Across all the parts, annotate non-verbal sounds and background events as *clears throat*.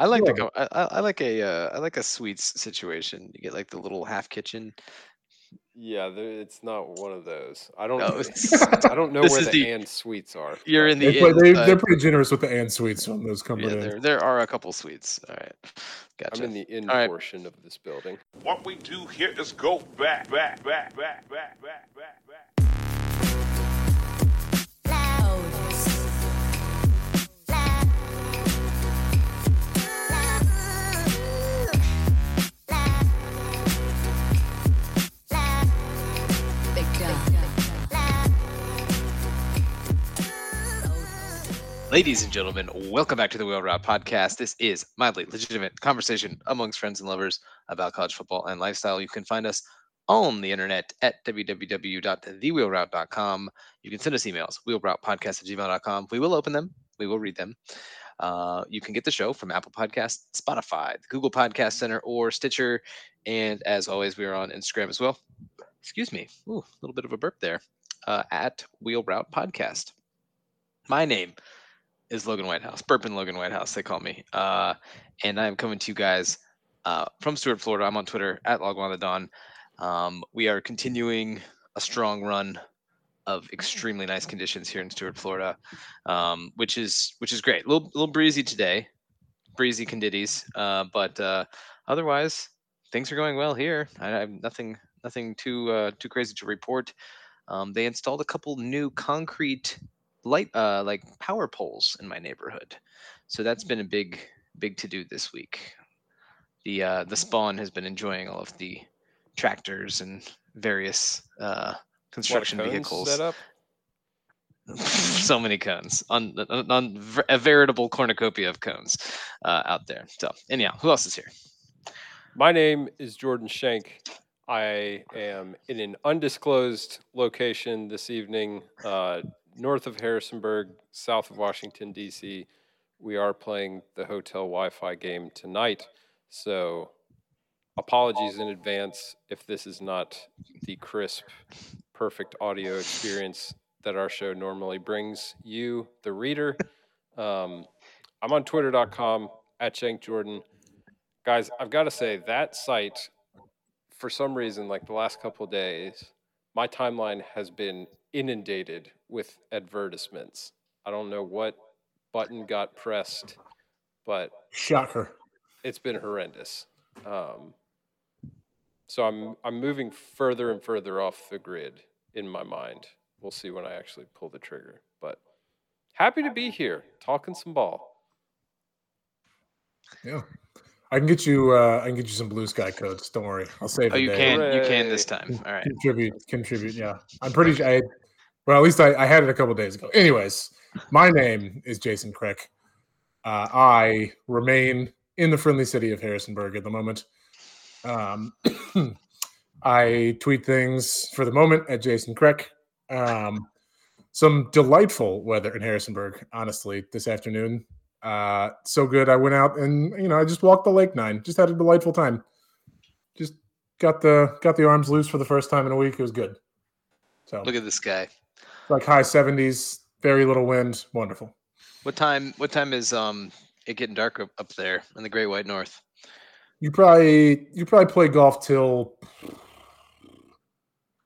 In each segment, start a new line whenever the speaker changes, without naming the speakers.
I like the I, I like a uh, I like a suites situation. You get like the little half kitchen.
Yeah, it's not one of those. I don't.
No,
know.
it's- *laughs*
I don't know
this
where
is
the,
the-
and suites are.
You're in
They
the
play, they,
uh,
they're pretty generous with the and suites on those
yeah,
Cumberland.
there there are a couple suites. All right, gotcha.
I'm in the in
All right.
portion of this building.
What we do here is go back, back, back, back, back, back, back, back.
Ladies and gentlemen, welcome back to the Wheel Route Podcast. This is mildly legitimate conversation amongst friends and lovers about college football and lifestyle. You can find us on the internet at www.thewheelroute.com. You can send us emails, wheelroutepodcast at gmail.com. We will open them, we will read them. Uh, you can get the show from Apple Podcast, Spotify, the Google Podcast Center, or Stitcher. And as always, we are on Instagram as well. Excuse me, a little bit of a burp there. Uh, at Wheel Route Podcast. My name is Logan Whitehouse, Burpin Logan Whitehouse, they call me. Uh, and I am coming to you guys uh, from Stuart, Florida. I'm on Twitter at Logwan the Dawn. Um, we are continuing a strong run of extremely nice conditions here in Stuart, Florida, um, which is which is great. A little, little breezy today, breezy conditions, uh, but uh, otherwise things are going well here. I, I have nothing nothing too uh, too crazy to report. Um, they installed a couple new concrete light uh like power poles in my neighborhood. So that's been a big big to do this week. The uh the spawn has been enjoying all of the tractors and various uh construction vehicles.
set up. *laughs*
so many cones. On, on, on a veritable cornucopia of cones uh out there. So anyhow who else is here?
My name is Jordan Shank. I am in an undisclosed location this evening, uh, north of Harrisonburg, south of Washington, D.C. We are playing the hotel Wi Fi game tonight. So, apologies in advance if this is not the crisp, perfect audio experience that our show normally brings you, the reader. *laughs* Um, I'm on twitter.com at Shank Jordan guys i've got to say that site for some reason like the last couple of days my timeline has been inundated with advertisements i don't know what button got pressed but
Shocker.
it's been horrendous um, so i'm i'm moving further and further off the grid in my mind we'll see when i actually pull the trigger but happy to be here talking some ball
Yeah. I can get you. Uh, I can get you some blue sky codes. Don't worry. I'll save. It.
Oh
the
you
day.
can you can this time all right
contribute. Contribute. Yeah. I'm pretty. sure I, well, at least I, I had it a couple days ago. Anyways, my name is Jason Crick. Uh, I remain in the friendly city of Harrisonburg at the moment. Um, *clears throat* I tweet things for the moment at Jason Crick. Um, some delightful weather in Harrisonburg, honestly, this afternoon. Uh, so good. I went out and you know I just walked the lake nine. Just had a delightful time. Just got the got the arms loose for the first time in a week. It was good. So
look at this guy
like high seventies, very little wind. Wonderful.
what time what time is um it getting dark up, up there in the great white north
You probably you probably play golf till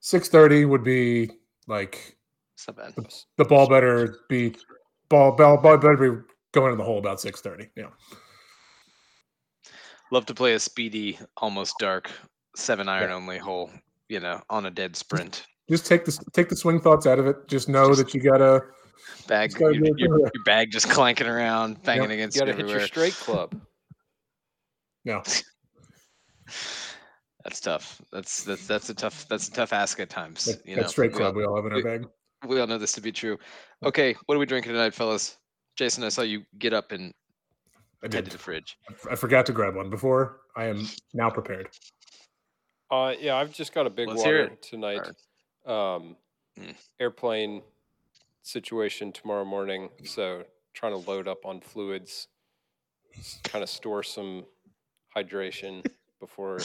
six thirty would be like
not
the ball better be ball ball ball better be going in the hole about six thirty. Yeah.
Love to play a speedy, almost dark, seven iron
Yeah.
only hole. You know, on a dead sprint.
Just take the take the swing thoughts out of it. Just know
Just-
that you gotta
Bag,
Just gotta
your, your, your bag just clanking around, banging
Yep.
against
you got to
it
hit your straight club *laughs*
no. *laughs*
That's tough. That's that's that's a tough that's a tough ask at times.
That,
you
that
know,
straight
we
club
all,
we all have in our
we-
bag.
we all know this to be true. Okay, what are we drinking tonight, fellas? Jason, I saw you get up and
I
head to
did.
the fridge.
I forgot to grab one before. I am now prepared.
Uh, yeah, I've just got a big
Let's
water
it.
tonight. Um,
Mm.
airplane situation tomorrow morning, so trying to load up on fluids, kind of store some hydration before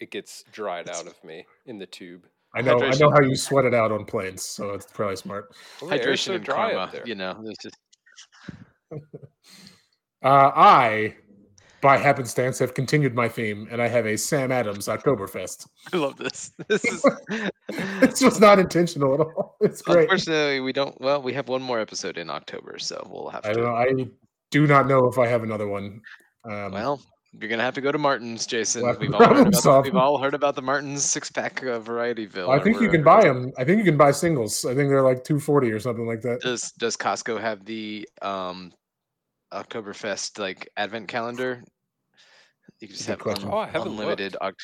it gets dried out of me in the tube.
I know. I know how you sweat it out on planes, so it's probably smart.
Well,
Hydration
so
and
dry
karma.
up there.
You know, just *laughs*
Uh, I by happenstance, have continued my theme, and I have a Sam Adams Oktoberfest.
I love this. *laughs* This is *laughs*
it's just not intentional at all. *laughs* It's great.
unfortunately we don't. Well, we have one more episode in October, so we'll have
I
to.
don't know. I do not know if I have another one. Um,
Well, you're gonna have to go to Martin's, Jason.
We'll
We've all heard about the, we've all heard about the Martin's six pack uh, Varietyville.
I think you can buy them. I think you can buy singles. I think they're like two forty or something like that.
Does Does Costco have the um Oktoberfest like advent calendar? You can just have un-
Oh, I haven't
unlimited. Oct-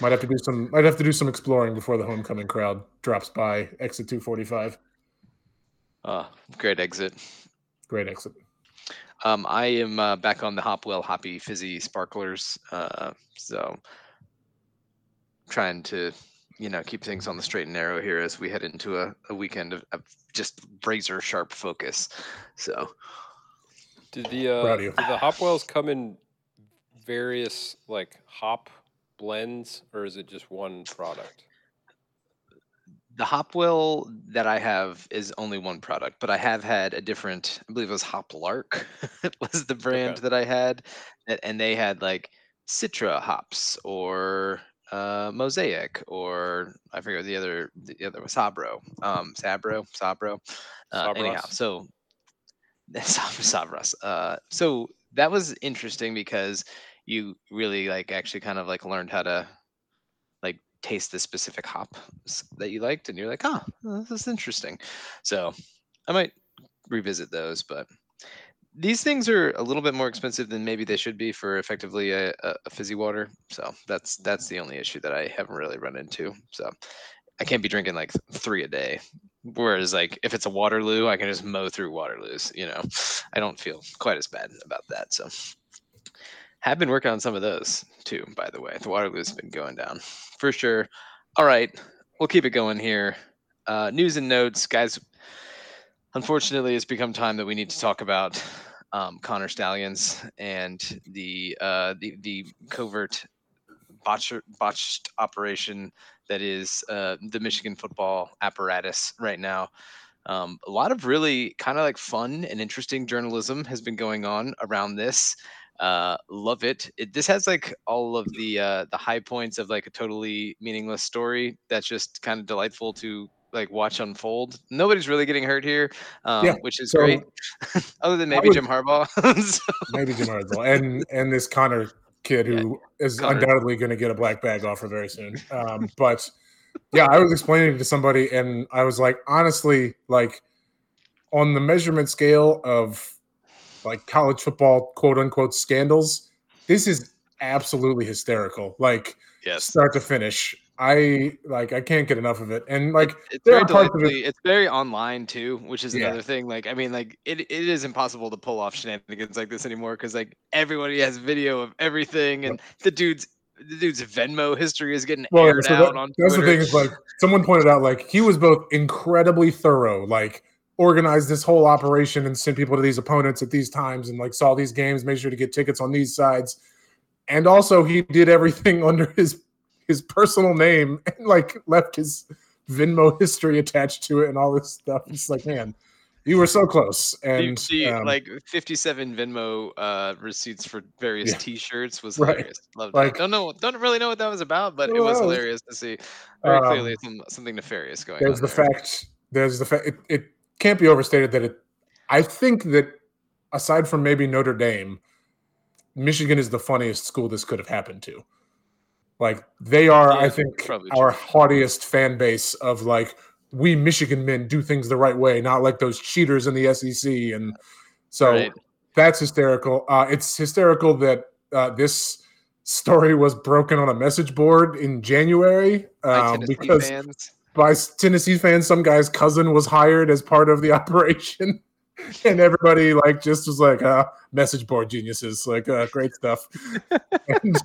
Might have to do some. Might have to do some exploring before the homecoming crowd drops by exit two forty five.
oh, great exit.
Great exit.
Um, I am uh, back on the Hopwell Hoppy Fizzy Sparklers, uh, so trying to, you know, keep things on the straight and narrow here as we head into a, a weekend of, of just razor sharp focus. So
Did the uh,
Proud
did the Hopwells come in various like hop blends, or is it just one product?
the Hopwell that I have is only one product, but I have had a different. I believe it was Hoplark *laughs* was the brand
Okay.
that I had, and they had like Citra hops or uh, Mosaic or I forget what the other the other was Sabro, um, Sabro, Sabro. Uh, anyhow, so *laughs* Sab- Sabros. Uh, so that was interesting because you really like actually kind of like learned how to like taste the specific hop that you liked and you're like oh this is interesting. So i might revisit those but these things are a little bit more expensive than maybe they should be for effectively a, a, fizzy water so that's that's the only issue that i haven't really run into so i can't be drinking like three a day whereas like if it's a waterloo i can just mow through waterloos you know? I don't feel quite as bad about that so have been working on some of those too by the way the waterloo's been going down for sure all right, we'll keep it going here. Uh, news and notes, guys. Unfortunately, it's become time that we need to talk about um, Connor Stalions and the uh, the the covert botched, botched operation that is uh, the Michigan football apparatus right now. Um, a lot of really kind of like fun and interesting journalism has been going on around this uh love it. it this has like all of the uh the high points of like a totally meaningless story that's just kind of delightful to like watch unfold nobody's really getting hurt here um
Yeah,
which is
so
great *laughs* other than maybe
would-
jim harbaugh *laughs* So-
Maybe Jim Harbaugh and and this Connor kid who is
Connor.
undoubtedly going to get a black bag offer very soon. Um, *laughs* but yeah, I was explaining to somebody, and I was like, honestly, like on the measurement scale of like college football quote unquote scandals, this is absolutely hysterical. Like
yes
start to finish. I like I can't get enough of it. And like
it's
there
very
are parts of it-
it's very online too which is
Yeah.
another thing like i mean like it, it is impossible to pull off shenanigans like this anymore because like everybody has video of everything and the dude's the dude's venmo history is getting
well,
aired
so
out on
that's
Twitter.
the thing is like someone pointed out like he was both incredibly thorough, like organized this whole operation and sent people to these opponents at these times and like saw these games, made sure to get tickets on these sides. And also he did everything *laughs* under his his personal name *laughs* and like left his Venmo history attached to it and all this stuff. It's like, man, you were so close. And
the,
um,
like 57 Venmo uh, receipts for various
Yeah.
T-shirts was
Right.
hilarious. Loved
Like-.
Don't know, don't really know what that was about, but it was hilarious to see. Very
Um,
clearly, some, something nefarious going on.
there's
on.
the
there.
fact there's the fact it, it can't be overstated that it i think that aside from maybe notre dame michigan is the funniest school this could have happened to like they are i think our haughtiest fan base of like we michigan men do things the right way not like those cheaters in the sec and so
Right.
that's hysterical uh, it's hysterical that uh, this story was broken on a message board in january um, because
fans.
By Tennessee fans, some guy's cousin was hired as part of the *laughs* operation, and everybody like just was like, uh, "Message board geniuses, like uh, great stuff." *laughs* and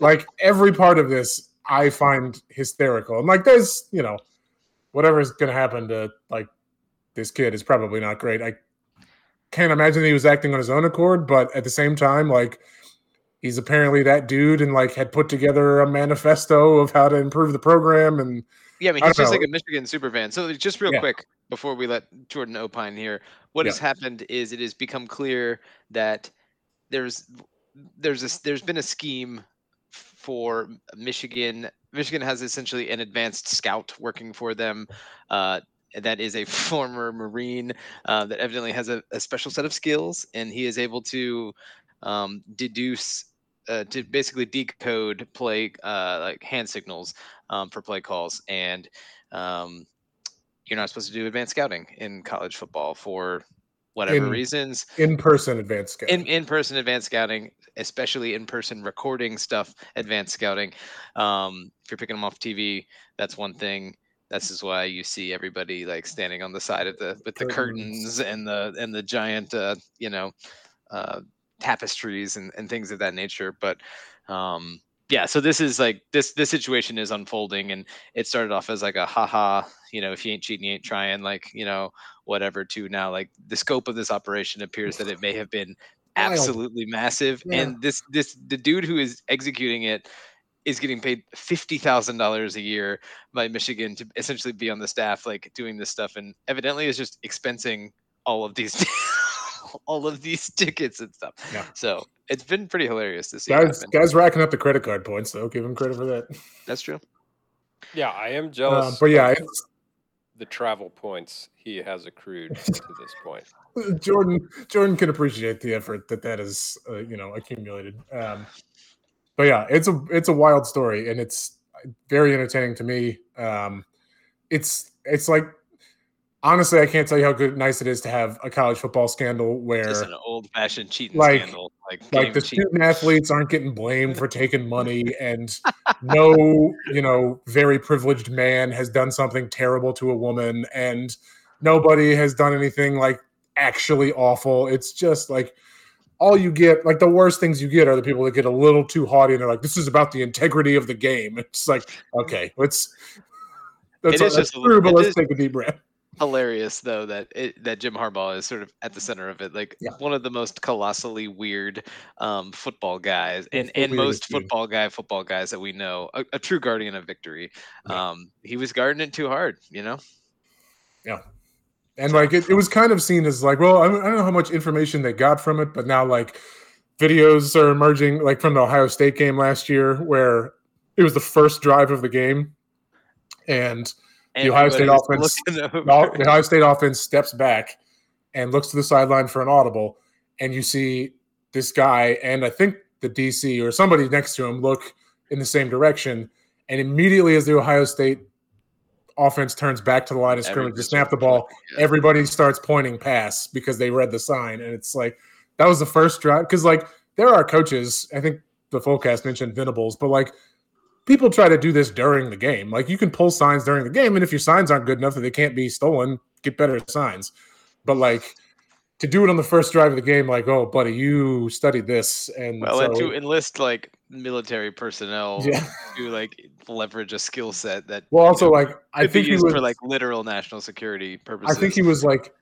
like every part of this, I find hysterical. And like, there's you know, whatever's gonna happen to like this kid is probably not great. I can't imagine he was acting on his own accord, but at the same time, like. He's apparently that dude and like had put together a manifesto of how to improve the program and
Yeah, I mean, he's just
know.
like a Michigan super fan. So just real
Yeah.
quick before we let Jordan opine here, what
Yeah.
has happened is it has become clear that there's there's a there's been a scheme for Michigan. Michigan has essentially an advanced scout working for them. Uh, that is a *laughs* former Marine uh, that evidently has a, a, special set of skills, and he is able to um, deduce, uh, to basically decode play uh, like hand signals um, for play calls. And um, you're not supposed to do advanced scouting in college football for whatever
In-
reasons.
In person advanced scouting.
In in person advanced scouting, especially in person recording stuff, advanced scouting. Um, if you're picking them off TV, that's one thing. This is why you see everybody like standing on the side of the with the
Curtains.
curtains and the and the giant uh, you know uh, tapestries and, and things of that nature. But um, yeah, so this is like this this situation is unfolding, and it started off as like a haha, you know, if you ain't cheating, you ain't trying, like you know, whatever. To now, like the scope of this operation appears that it may have been
Wild.
absolutely massive,
Yeah.
and this this the dude who is executing it is getting paid fifty thousand dollars a year by Michigan to essentially be on the staff, like doing this stuff, and evidently is just expensing all of these, *laughs* *laughs* all of these *laughs* tickets and stuff.
Yeah.
So it's been pretty hilarious to see.
Guys, guys racking up the credit card points, though. Give him credit for that.
That's true.
Yeah, I am
Uh,
jealous.
but yeah,
of the travel points he has accrued to this point. *laughs*
Jordan Jordan can appreciate the effort that that is, uh, you know, accumulated. Um, but yeah, it's a it's a wild story, and it's very entertaining to me. Um, it's it's like honestly, I can't tell you how good nice it is to have a college football scandal where
Just an old-fashioned cheating
Like-
scandal, like
like the
cheating.
student athletes aren't getting blamed for taking money and no you know very privileged man has done something terrible to a woman and nobody has done anything like actually awful. It's just like all you get like the worst things you get are the people that get a little too haughty and they're like this is about the integrity of the game. It's like *laughs* okay let's that's,
It is
that's
just a
true but let's
is-
take a deep breath
hilarious though that it, that Jim Harbaugh is sort of at the center of it, like
Yeah.
one of the most colossally weird um, football guys, and and most football guy football guys that we know, a, a true guardian of victory.
Yeah.
Um, he was guarding it too hard, you know. Yeah.
And like it, it was kind of seen as like, well, I don't know how much information they got from it, but now like videos are emerging, like from the Ohio State game last year, where it was the first drive of the game, and The Ohio State offense- *laughs* the Ohio State offense steps back and looks to the sideline for an audible, and you see this guy and I think the DC or somebody next to him look in the same direction, and immediately as the Ohio State offense turns back to the line of scrimmage to snap the ball,
Yeah.
everybody starts pointing pass because they read the sign and it's like that was the first drive because like there are coaches i think the fullcast mentioned venables but like people try to do this during the game like you can pull signs during the game and if your signs aren't good enough that they can't be stolen get better signs but like to do it on the first drive of the game like oh buddy you studied this and
Well, and
so-
to enlist like military personnel
yeah
to like leverage a skill set that
well also
know,
like i think he was
for like literal national security purposes.
i think he was like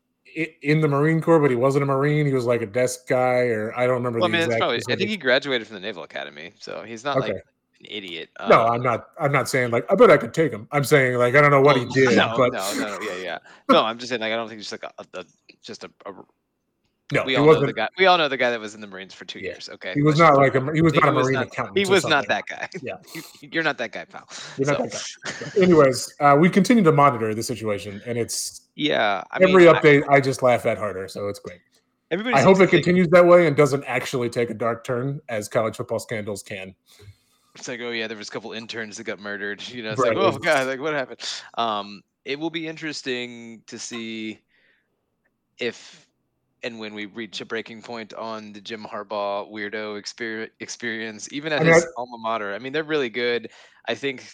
in the marine corps but he wasn't a marine he was like a desk guy or i don't remember
Well, I mean, probably. I think he graduated from the Naval Academy, so he's not like
Okay.
An idiot.
No,
Um,
I'm not. I'm not saying like I bet I could take him. I'm saying like I don't know what he *laughs* did,
No,
but
no, no, yeah, yeah. No, I'm just saying like I don't think just like a, a, just a, a
no,
we
he
all know the guy. We all know the guy that was in the Marines for two
Yeah.
years. Okay,
He was
Let's
not like a. He was
he
not a
was
marine
not-
accountant.
He was not that guy. *laughs*
Yeah.
You- you're not that guy, pal.
You're not
So,
that guy. Anyways, uh, we continue to monitor the situation, and it's
Yeah, I
every
mean,
update. I, just laugh at harder, so it's great.
everybody.
I hope it continues that way and doesn't actually take a dark turn as college football scandals can.
It's like, oh yeah, there was a couple interns that got murdered. *laughs* You know, it's
Right.
like, oh god, like what happened? Um, it will be interesting to see if and when we reach a breaking point on the Jim Harbaugh weirdo exper- experience, even at his alma mater. I mean, they're really good. I think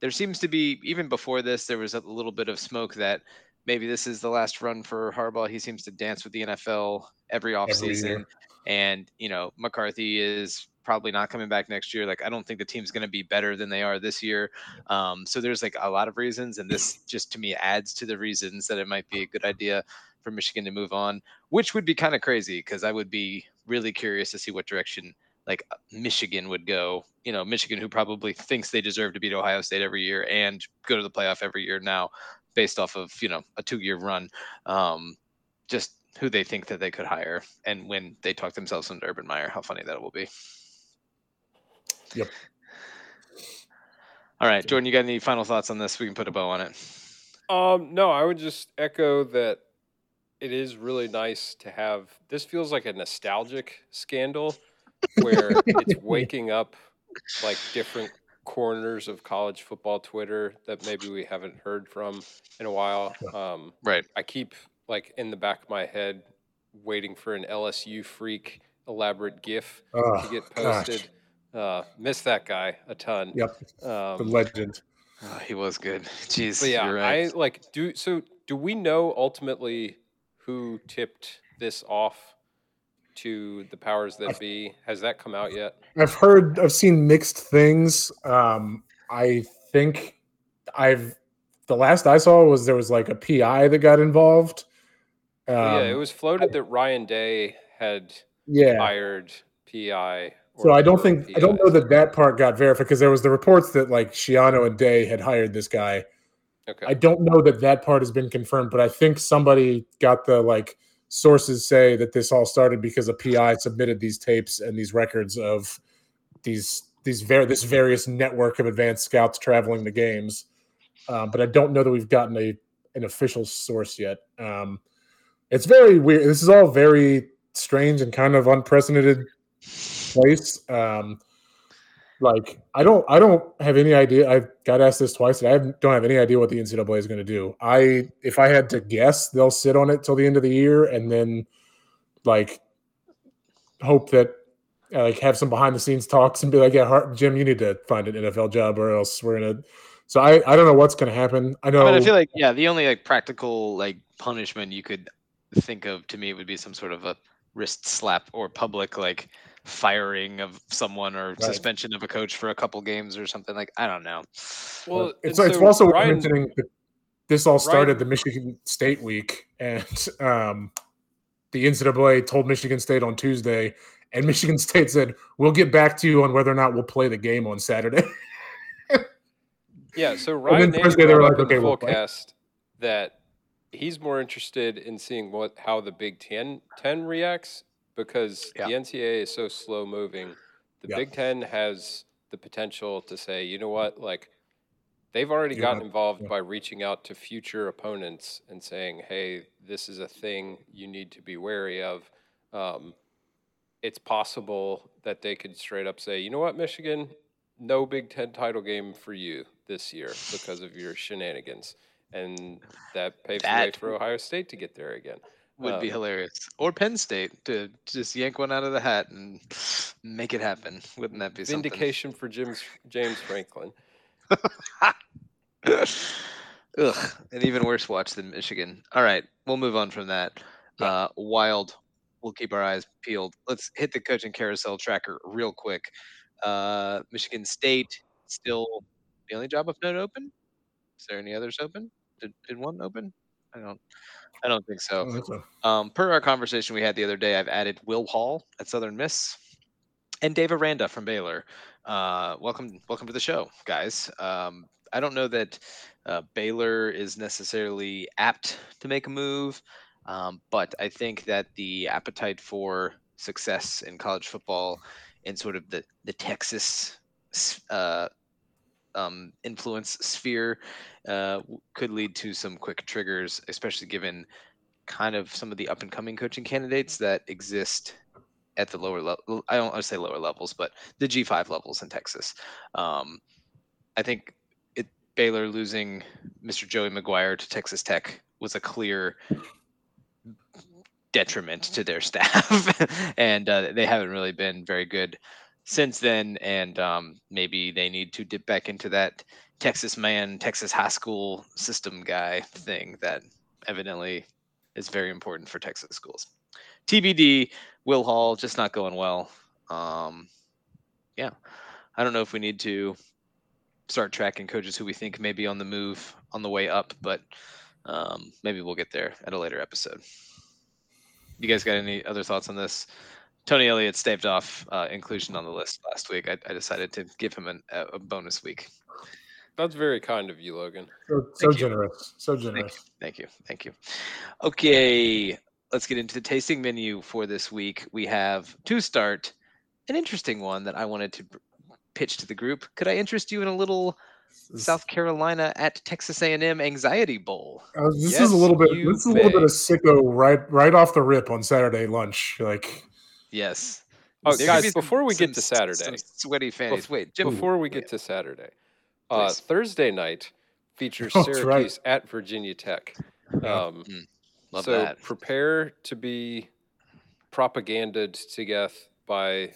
there seems to be even before this, there was a little bit of smoke that maybe this is the last run for Harbaugh. He seems to dance with the NFL every offseason.
year.
And, you know, McCarthy is probably not coming back next year. Like, I don't think the team's going to be better than they are this year. Um, so there's like a lot of reasons. And this just to me adds to the reasons that it might be a good idea for Michigan to move on, which would be kind of crazy because I would be really curious to see what direction like uh, Michigan would go. You know, Michigan, who probably thinks they deserve to beat Ohio State every year and go to the playoff every year now, based off of you know a two-year run. Um, just who they think that they could hire, and when they talk themselves into Urban Meyer, how funny that will be.
Yep.
All right, Jordan, you got any final thoughts on this? We can put a bow on it.
Um, no, I would just echo that it is really nice to have this feels like a nostalgic scandal where *laughs* it's waking up like different corners of college football Twitter that maybe we haven't heard from in a while. Um,
Right.
I keep like in the back of my head waiting for an LSU freak elaborate GIF
Oh,
to get
gosh.
Posted. Uh, miss that guy a ton.
Yep. The
Um,
legend.
Oh, he was good. *laughs* Jeez,
but yeah,
you're right.
I like do so. Do we know ultimately who tipped this off to the powers that be? Has that come out yet?
I've heard, I've seen mixed things. Um, I think I've the last I saw was there was like a PI that got involved. Um,
yeah, it was floated that Ryan Day had
yeah.
hired PI.
So I don't think I don't know that that part got verified because there was the reports that like Schiano and Day had hired this guy.
Okay.
I don't know that that part has been confirmed, but I think somebody got the like sources say that this all started because a PI submitted these tapes and these records of these these ver- this various network of advanced scouts traveling the games. Um, but I don't know that we've gotten a an official source yet. Um, it's very weird. This is all very strange and kind of unprecedented place. Um, like I don't, I don't have any idea. I've got asked this twice, and I don't have any idea what the NCAA is going to do. I, if I had to guess, they'll sit on it till the end of the year, and then like hope that uh, like have some behind the scenes talks and be like, yeah, Jim, you need to find an NFL job, or else we're gonna. So I, I don't know what's to happen. I know.
But I feel like yeah, the only like practical like punishment you could think of to me would be some sort of a wrist slap or public like firing of someone or
Right.
suspension of a coach for a couple games or something like I don't know.
well,
it's,
and
it's
so
also worth
Ryan-
mentioning that this all started
Ryan-
the Michigan State week, and um, the NCAA told Michigan State on Tuesday, and Michigan *laughs* State said, "We'll get back to you on whether or not we'll play the game on Saturday." *laughs*
Yeah, so
then
Ryan Nanni
Thursday they were like, "Okay, we'll play."
fullcast that he's more interested in seeing what how the Big Ten, 10 reacts because
Yeah.
the NCAA is so slow moving. The
Yeah.
Big Ten has the potential to say, you know what, like they've already
You're
gotten
not-
involved
yeah.
by reaching out to future opponents and saying, hey, this is a thing you need to be wary of. Um, it's possible that they could straight up say, you know what, Michigan, no Big Ten title game for you this year because of your shenanigans. And that paves the way for Ohio State to get there again.
Would be
Um,
hilarious. Or Penn State to just yank one out of the hat and make it happen. Wouldn't that be something?
Vindication for James James Franklin. *laughs*
Ugh, an even worse watch than Michigan. All right, we'll move on from that. Uh, wild. We'll keep our eyes peeled. Let's hit the coaching carousel tracker real quick. Uh, Michigan State still the only job of note open. Is there any others open? Did, did one open? I don't. I don't think so.
I don't think so.
Um, per our conversation we had the other day, I've added Will Hall at Southern Miss and Dave Aranda from Baylor. Uh, welcome, welcome to the show, guys. Um, I don't know that uh, Baylor is necessarily apt to make a move, um, but I think that the appetite for success in college football in sort of the the Texas uh, um, influence sphere uh, could lead to some quick triggers, especially given kind of some of the up and coming coaching candidates that exist at the lower level. I don't want to say lower levels, but the G5 levels in Texas. Um, I think it Baylor losing Mr. Joey McGuire to Texas Tech was a clear detriment to their *laughs* staff, and uh, they haven't really been very good since then. And um, maybe they need to dip back into that Texas man, Texas high school system guy thing that evidently is very important for Texas schools. TBD, Will Hall just not going well. Um, yeah, I don't know if we need to start tracking coaches who we think may be on the move on the way up, but um, maybe we'll get there at a later episode. You guys got any other thoughts on this? Tony Elliott staved off uh, inclusion on the list last week. I, I decided to give him an, a, a bonus week.
That's very kind of you, Logan.
So, so
you.
generous. So generous.
Thank you. Thank you. Okay. let's get into the tasting menu for this week. We have to start an interesting one that I wanted to pitch to the group. Could I interest you in a little South Carolina at Texas A&M Anxiety Bowl?
Uh, this
Yes,
is a little bit. This is a little bit of sicko right right off the rip on Saturday lunch. Like
Yes.
Oh,
There
guys,
be some-
before we get to
some- some
Saturday,
sweaty fannies.
Bef-
Wait, Jim.
before we get to Saturday, uh, Thursday night features
Oh, *laughs* that's right.
Syracuse at Virginia Tech.
Yeah.
Um,
Love
so
that.
prepare to be propagandaed to death by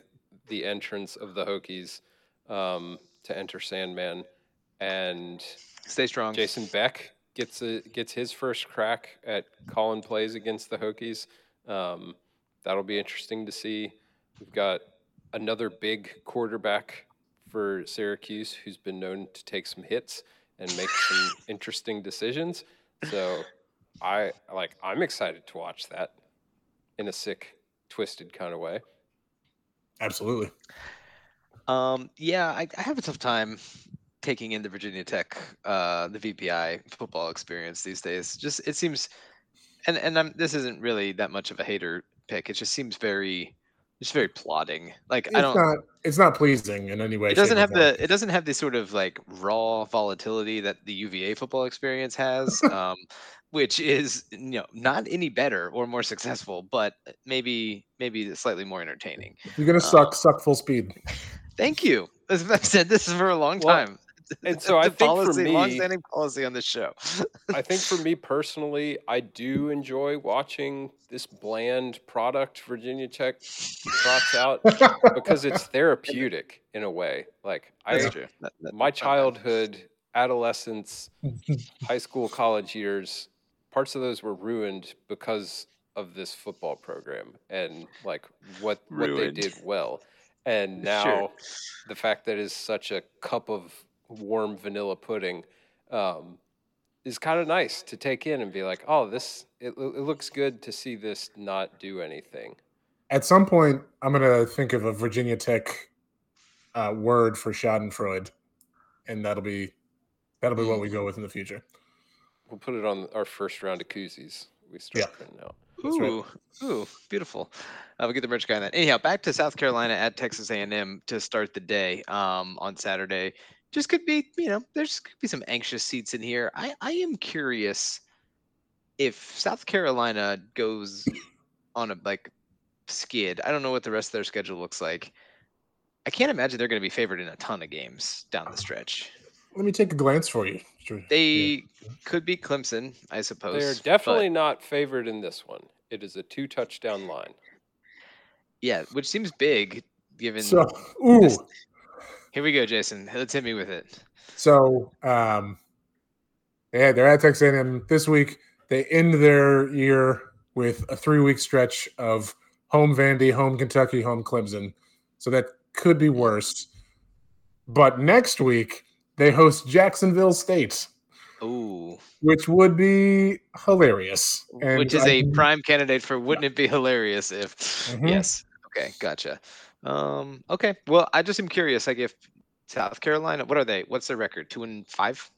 the entrance of the Hokies um, to enter Sandman, and
Stay strong.
Jason Beck gets a, gets his first crack at calling plays against the Hokies. Um, that'll be interesting to see. We've got another big quarterback for Syracuse who's been known to take some hits and make some *laughs* interesting decisions. So I like I'm excited to watch that in a sick, twisted kind of way.
absolutely.
Um, yeah, I, I have a tough time taking in the Virginia Tech, uh, the VPI football experience these days. Just it seems, and and I'm this isn't really that much of a hater pick. It just seems very, just very plodding. Like
It's
I don't.
not. It's not pleasing in any way.
it doesn't
shape, or
have
form.
the it doesn't have the sort of like raw volatility that the UVA football experience has, *laughs* um, which is you know not any better or more successful, but maybe maybe slightly more entertaining.
You're gonna
uh,
suck, suck full speed. *laughs*
Thank you. As I've said this for a long
Well,
time.
And *laughs* so I think for
policy,
me-
long-standing policy on this show.
I think for me personally, I do enjoy watching this bland product Virginia Tech trots out because it's *laughs* therapeutic in a way. Like I,
That's true. That- that-
my childhood, adolescence, high school, college years, parts of those were ruined because of this football program and like what what they did well. And now
Sure.
the fact that it's such a cup of warm vanilla pudding um, is kind of nice to take in and be like, oh, this it, it looks good to see this not do anything.
At some point, I'm gonna think of a Virginia Tech uh, word for Schadenfreude, and that'll be that'll be what we go with in the future.
We'll put it on our first round of koozies. We start
Yeah.
printing out.
That's right.
Ooh, ooh, beautiful. Uh, we'll get the merch guy on that. Anyhow, back to South Carolina at Texas A&M to start the day um, on Saturday. Just could be, you know, there's could be some anxious seats in here. I, I am curious if South Carolina goes on a like skid. I don't know what the rest of their schedule looks like. I can't imagine they're going to be favored in a ton of games down the stretch.
Let me take a glance for you. Sure.
They could be Clemson, I suppose.
They're
but-
definitely not favored in this one. It is a two touchdown line.
yeah, which seems big given.
So, ooh,
this- Here we go, Jason. Let's hit me with it.
so um, yeah, they're at Texas A&M this week. They end their year with a three-week stretch of home Vandy, home Kentucky, home Clemson. So that could be worse. But next week they host Jacksonville State,
Ooh,
which would be hilarious. And
which is
I-
a prime candidate for wouldn't it be hilarious if?
Mhm.
Yes. Okay, gotcha. Um, okay. Well, I just am curious. Like, if South Carolina, what are they? What's their record? Two and five?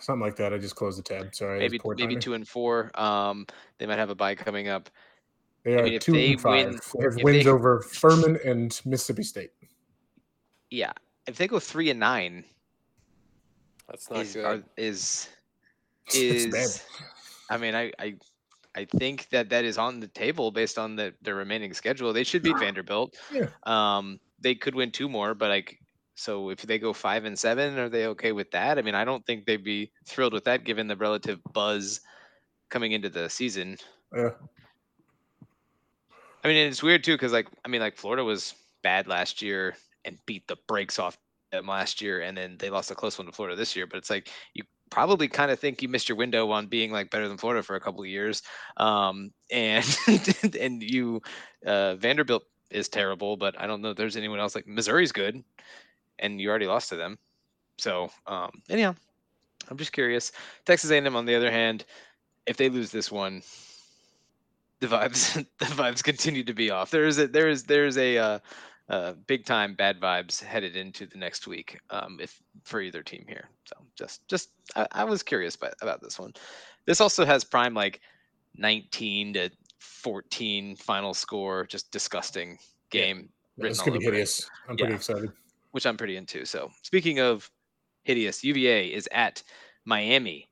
something like that. I just closed the tab. Sorry,
Maybe maybe two and four. Um, they might have a bye coming up.
They
I
are
mean,
two
they
and five.
win-
they have wins
they-
over Furman and Mississippi State.
Yeah. If they go three and nine,
That's not
is
good.
are, is *laughs* is I mean, I, I I think that that is on the table based on the their remaining schedule. They should beat Vanderbilt.
Yeah.
Um, they could win two more, but like, so if they go five and seven, are they okay with that? I mean, I don't think they'd be thrilled with that given the relative buzz coming into the season.
Yeah.
I mean, it's weird too because like I mean, like Florida was bad last year and beat the brakes off them last year, and then they lost a close one to Florida this year. But it's like you probably kind of think you missed your window on being like better than Florida for a couple of years, um, *laughs* and and you uh, Vanderbilt is terrible, but I don't know if there's anyone else like Missouri's good, and you already lost to them. So um, anyhow, I'm just curious. Texas A&M, on the other hand, if they lose this one, the vibes *laughs* the vibes continue to be off. There is a there is there's a uh, uh, big time bad vibes headed into the next week um, if for either team here. So just just I, I was curious about, about this one. This also has prime like 19 to 14 final score, just disgusting game.
Yeah,
written
it's gonna be
it,
hideous. I'm pretty
Yeah.
excited.
which I'm pretty into. So speaking of hideous, UVA is at Miami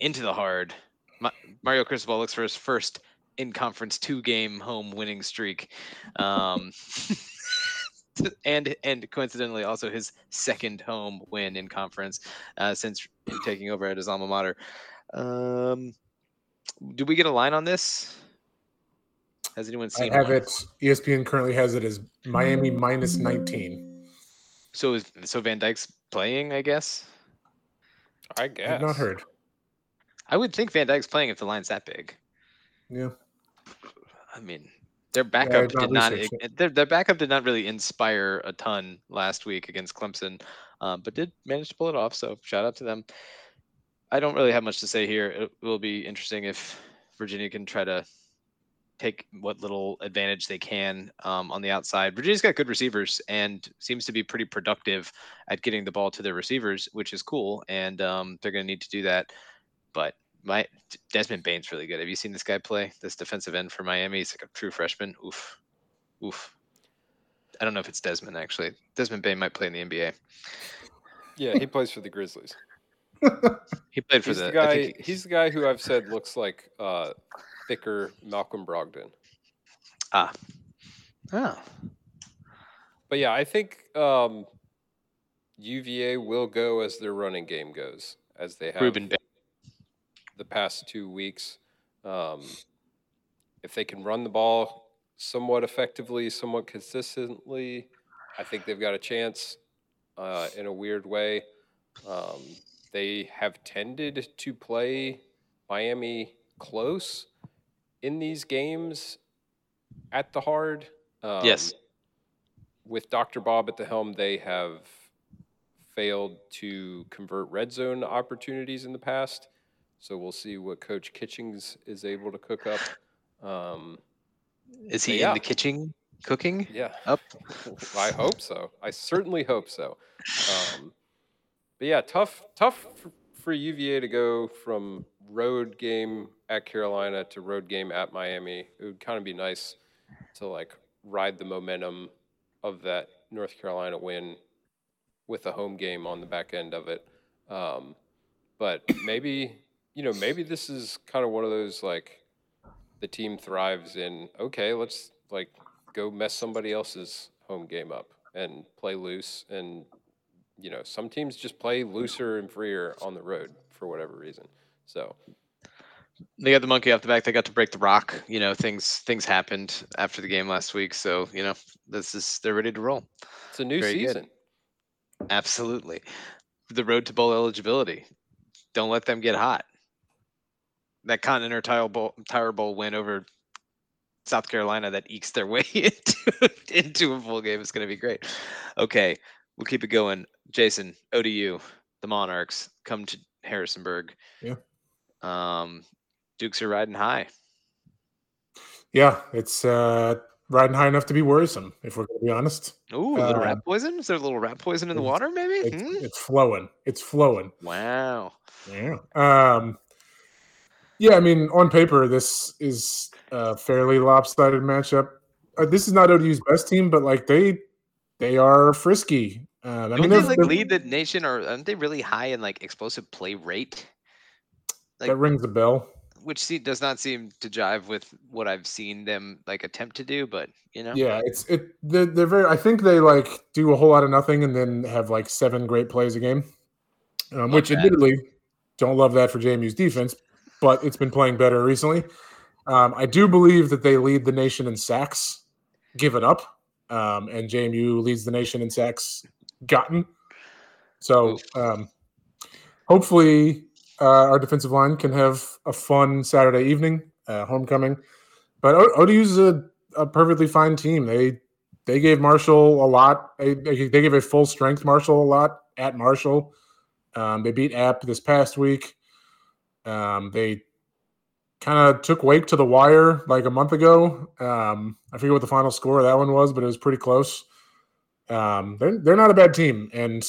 into the hard. Ma- Mario Cristobal looks for his first in conference two game home winning streak. Um, *laughs* *laughs* and and coincidentally also his second home win in conference uh, since taking over at his alma mater. Um, did we get a line on this? Has anyone seen?
I
seen
have
one?
it. ESPN currently has it as Miami minus 19.
So is so Van Dyck's playing, I guess.
I
I
guess.
have not heard.
I would think Van Dyck's playing if the line's that big.
Yeah.
I mean, their backup
not
did not their, their backup did not really inspire a ton last week against Clemson, um, but did manage to pull it off. So shout out to them. I don't really have much to say here. It will be interesting if Virginia can try to take what little advantage they can um, on the outside. Virginia's got good receivers and seems to be pretty productive at getting the ball to their receivers, which is cool. And um, they're going to need to do that. But my Desmond Bain's really good. Have you seen this guy play? This defensive end for Miami. He's like a true freshman. Oof, oof. I don't know if it's Desmond actually. Desmond Bain might play in the NBA.
Yeah, he plays for the Grizzlies. *laughs*
He played for
He's
the.
the
I
guy.
think he-
He's the guy who I've said looks like uh, thicker Malcolm Brogdon.
ah. Oh.
But yeah, I think um, UVA will go as their running game goes, as they have
Rueben Bain.
The past two weeks. Um, if they can run the ball somewhat effectively, somewhat consistently, I think they've got a chance. Uh, in a weird way, um, they have tended to play Miami close in these games at the hard. Um,
Yes.
With Dr. Bob at the helm, they have failed to convert red zone opportunities in the past. So we'll see what Coach Kitchings is able to cook up. Um,
Is he
yeah.
in the kitchen cooking?
yeah,
Up.
I hope so. I certainly hope so. Um, but yeah, tough, tough for, for UVA to go from road game at Carolina to road game at Miami. It would kind of be nice to like ride the momentum of that North Carolina win with a home game on the back end of it. Um, but maybe you know maybe this is kind of one of those like the team thrives in okay let's like go mess somebody else's home game up and play loose and you know some teams just play looser and freer on the road for whatever reason so
They got the monkey off the back. They got to break the rock. You know, things things happened after the game last week. So you know, this is they're ready to roll.
it's a new
Very good.
season
Absolutely. The road to bowl eligibility. Don't let them get hot. That Continental Tire Bowl, Tire Bowl win over South Carolina that ekes their way *laughs* into, into a full game is going to be great. Okay, we'll keep it going. Jason, ODU, the Monarchs come to Harrisonburg.
Yeah.
Um, Dukes are riding high.
Yeah, it's uh, riding high enough to be worrisome, if we're going to be honest.
Ooh, a little
Uh,
rat poison? Is there a little rat poison in the water, maybe?
It's,
Hmm?
it's flowing. It's flowing.
Wow.
Yeah. Um, yeah, I mean, on paper, this is a fairly lopsided matchup. Uh, this is not ODU's best team, but like they they are frisky. I
Don't
mean,
they like lead the nation, or aren't they really high in like explosive play rate?
that rings a bell.
Which se- does not seem to jive with what I've seen them like attempt to do, but you know,
Yeah, it's it. They're, they're very. I think they like do a whole lot of nothing and then have like seven great plays a game, um, which
that.
admittedly don't love that for JMU's defense, but it's been playing better recently. Um, I do believe that they lead the nation in sacks given up, um, and JMU leads the nation in sacks gotten. So um, hopefully, uh, our defensive line can have a fun Saturday evening, uh, homecoming. But O- ODU's a, a perfectly fine team. They they gave Marshall a lot. They, they they gave a full strength Marshall a lot at Marshall. Um, they beat App this past week. Um, they kind of took Wake to the wire like a month ago. Um, I forget what the final score of that one was, but it was pretty close. Um, they're they're not a bad team, and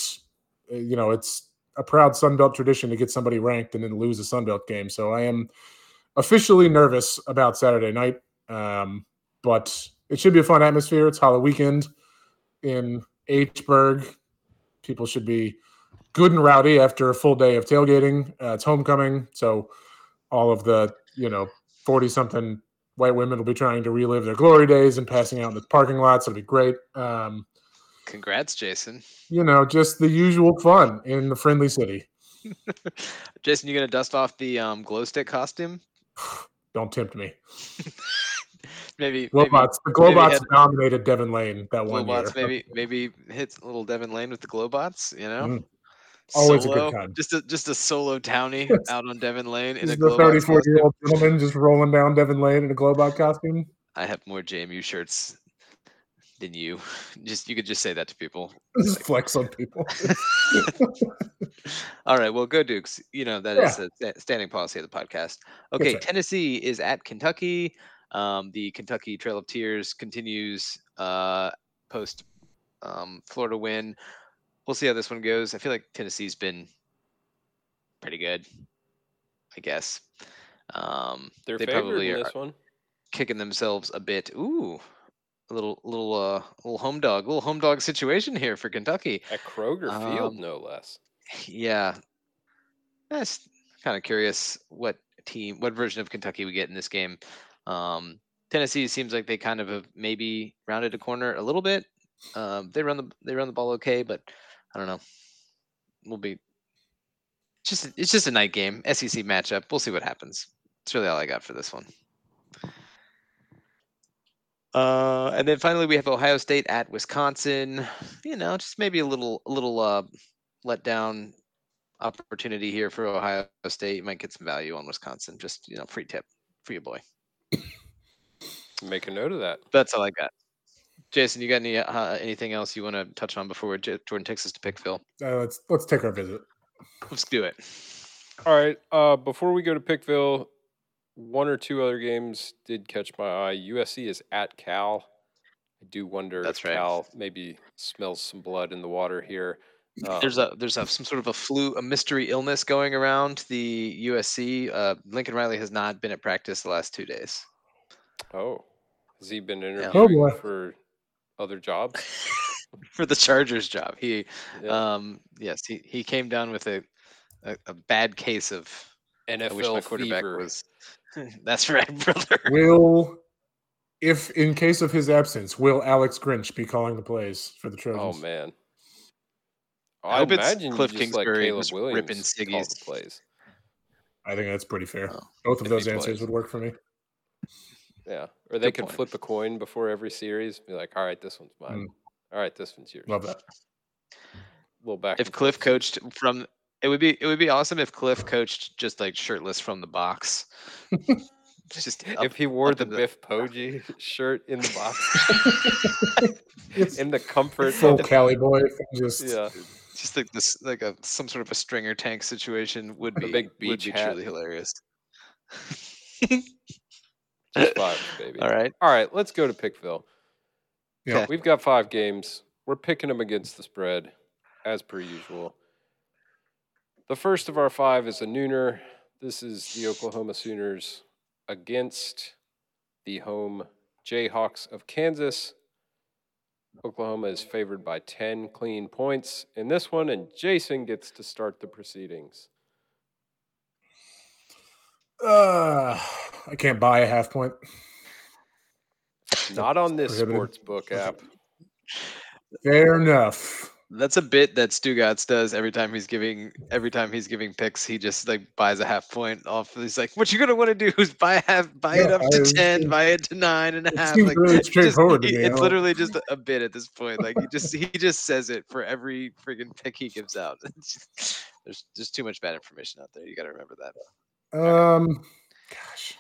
uh, you know it's a proud Sun Belt tradition to get somebody ranked and then lose a Sun Belt game. So I am officially nervous about Saturday night. Um, but it should be a fun atmosphere. It's Halloween weekend in Hburg. People should be good and rowdy after a full day of tailgating. Uh, it's homecoming, so all of the you know forty something white women will be trying to relive their glory days and passing out in the parking lots. It'll be great. Um,
Congrats, Jason.
you know, just the usual fun in the friendly city. *laughs*
Jason, you gonna dust off the um, glow stick costume? *sighs*
Don't tempt me. *laughs*
Maybe.
The
maybe
Glowbots
had-
dominated Devon Lane that one year.
Maybe, maybe hits a little Devon Lane with the Glowbots. You know,
Mm. Always a good time.
Just a just a solo townie *laughs* out on Devon Lane in
This
a
the 34 year old gentleman just rolling down Devon Lane in a Glowbot costume.
I have more JMU shirts than you. *laughs* Just you could just say that to people. *laughs*
Just flex on people.
All right, well, go Dukes. You know that is the sta- standing policy of the podcast. Okay,
right.
Tennessee is at Kentucky. Um, the Kentucky Trail of Tears continues uh, post um, Florida win. We'll see how this one goes. I feel like Tennessee's been pretty good, I guess. Um,
They're
they probably
in
are
this one.
kicking themselves a bit. Ooh, a little, little, uh, little home dog, little home dog situation here for Kentucky.
At Kroger Field,
Um,
no less.
Yeah. That's kind of curious what team, what version of Kentucky we get in this game. Um, Tennessee seems like they kind of have maybe rounded a corner a little bit. Um, they run the they run the ball okay, but I don't know. We'll be just it's just a night game, SEC matchup. We'll see what happens. That's really all I got for this one. Uh, and then finally we have Ohio State at Wisconsin. You know, just maybe a little a little uh let down opportunity here for Ohio State. You might get some value on Wisconsin. Just you know, free tip for your boy.
Make a note of that.
That's all I got. Jason, you got any uh, anything else you want to touch on before J- Jordan takes us to Pickville?
Uh, let's let's take our visit.
Let's do it.
All right. Uh, before we go to Pickville, one or two other games did catch my eye. USC is at Cal. I do wonder
That's
if
right.
Cal maybe smells some blood in the water here.
There's
Um,
a there's a some sort of a flu, a mystery illness going around the USC. Uh, Lincoln Riley has not been at practice the last two days.
oh, has he been
Oh,
interviewing
boy.
for other jobs? *laughs*
for the Chargers job. He
Yeah.
um yes, he, he came down with a, a, a bad case of I wish my
NFL
quarterback
fever.
was *laughs* that's right, *laughs* brother.
Will, if in case of his absence, will Alex Grinch be calling the plays for the
Oh man.
I
I
hope it's
imagine
Cliff
you just
Kingsbury
Caleb Williams
ripping
call
ciggies.
plays.
I think that's pretty fair.
Oh,
Both of those answers
plays.
would work for me.
Yeah, or they
Good
could
point.
flip a coin before every series. Be like, all right, this one's mine. All right, this one's yours.
Mm. Love that.
little back.
If Cliff
forth.
coached from it would be it would be awesome if Cliff coached just like shirtless from the box. *laughs* just up-
if he wore the
the-
Biff Poggi shirt in the box, *laughs* in the comfort
full
of
Cali boy. Just
yeah,
just like this like a some sort of a stringer tank situation would
The
be
big
would be
hat.
truly hilarious. *laughs*
just *laughs* vibes, baby.
All right.
all right. Let's go to Pickville.
Yeah.
Okay.
We've got five games. We're picking them against the spread, as per usual. The first of our five is a nooner. This is the Oklahoma Sooners against the home Jayhawks of Kansas. Oklahoma is favored by 10 clean points in this one, and Jason gets to start the proceedings.
Uh, I can't buy a half point.
Not on this sports book app.
Fair enough.
That's a bit that Stugotz does every time he's giving every time he's giving picks. He just like buys a half point off. He's like, "What you're gonna want to do is buy half, buy it
Yeah,
up to ten, buy it to nine and a
It
half."
seems
Like,
really
just-
straightforward to me.
It's literally just a, a bit at this point. Like he just he just says it for every freaking pick he gives out. *laughs* There's just too much bad information out there. You got to remember that.
Um, gosh,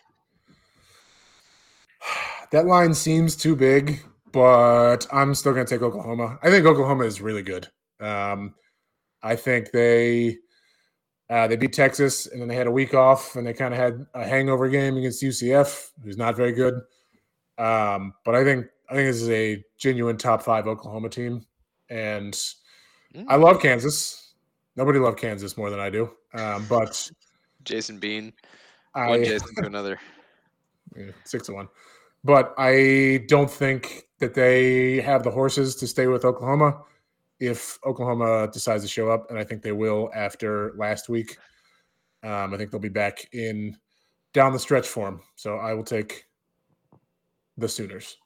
that line seems too big, but I'm still going to take Oklahoma. I think Oklahoma is really good. Um, I think they uh, they beat Texas, and then they had a week off, and they kind of had a hangover game against UCF, who's not very good. Um, but I think I think this is a genuine top five Oklahoma team, and I
Mm,
love Kansas. Nobody loved Kansas more than I do. Um, but
Jason Bean. One
I
Jason to another. *laughs*
Yeah, six to one. But I don't think that they have the horses to stay with Oklahoma if Oklahoma decides to show up, and I think they will after last week. Um, I think they'll be back in down the stretch form. So I will take the Sooners.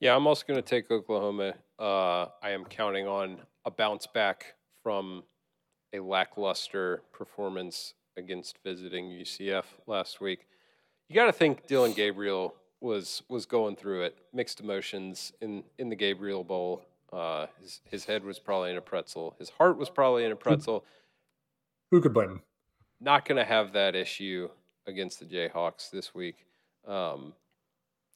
Yeah, I'm also going to take Oklahoma. Uh, I am counting on a bounce back from a lackluster performance against visiting UCF last week. You got to think Dillon Gabriel was was going through it, mixed emotions in in the Gabriel Bowl. Uh, his his head was probably in a pretzel. His heart was probably in a pretzel.
Who could blame him?
Not going to have that issue against the Jayhawks this week. Um,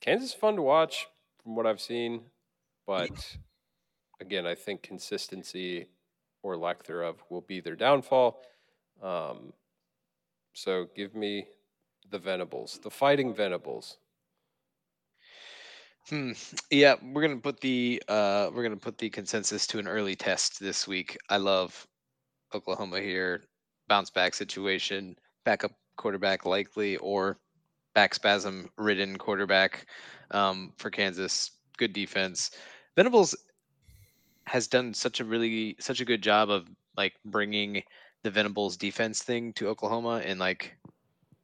Kansas is fun to watch from what I've seen, but *clears throat* again, I think consistency or lack thereof will be their downfall. Um, so give me the Venables, the Fighting Venables.
Hmm. Yeah, we're gonna put the uh we're gonna put the consensus to an early test this week. I love Oklahoma here. Bounce back situation, backup quarterback likely, or back spasm ridden quarterback um, for Kansas. Good defense. Venables has done such a really such a good job of like bringing the Venables defense thing to Oklahoma in like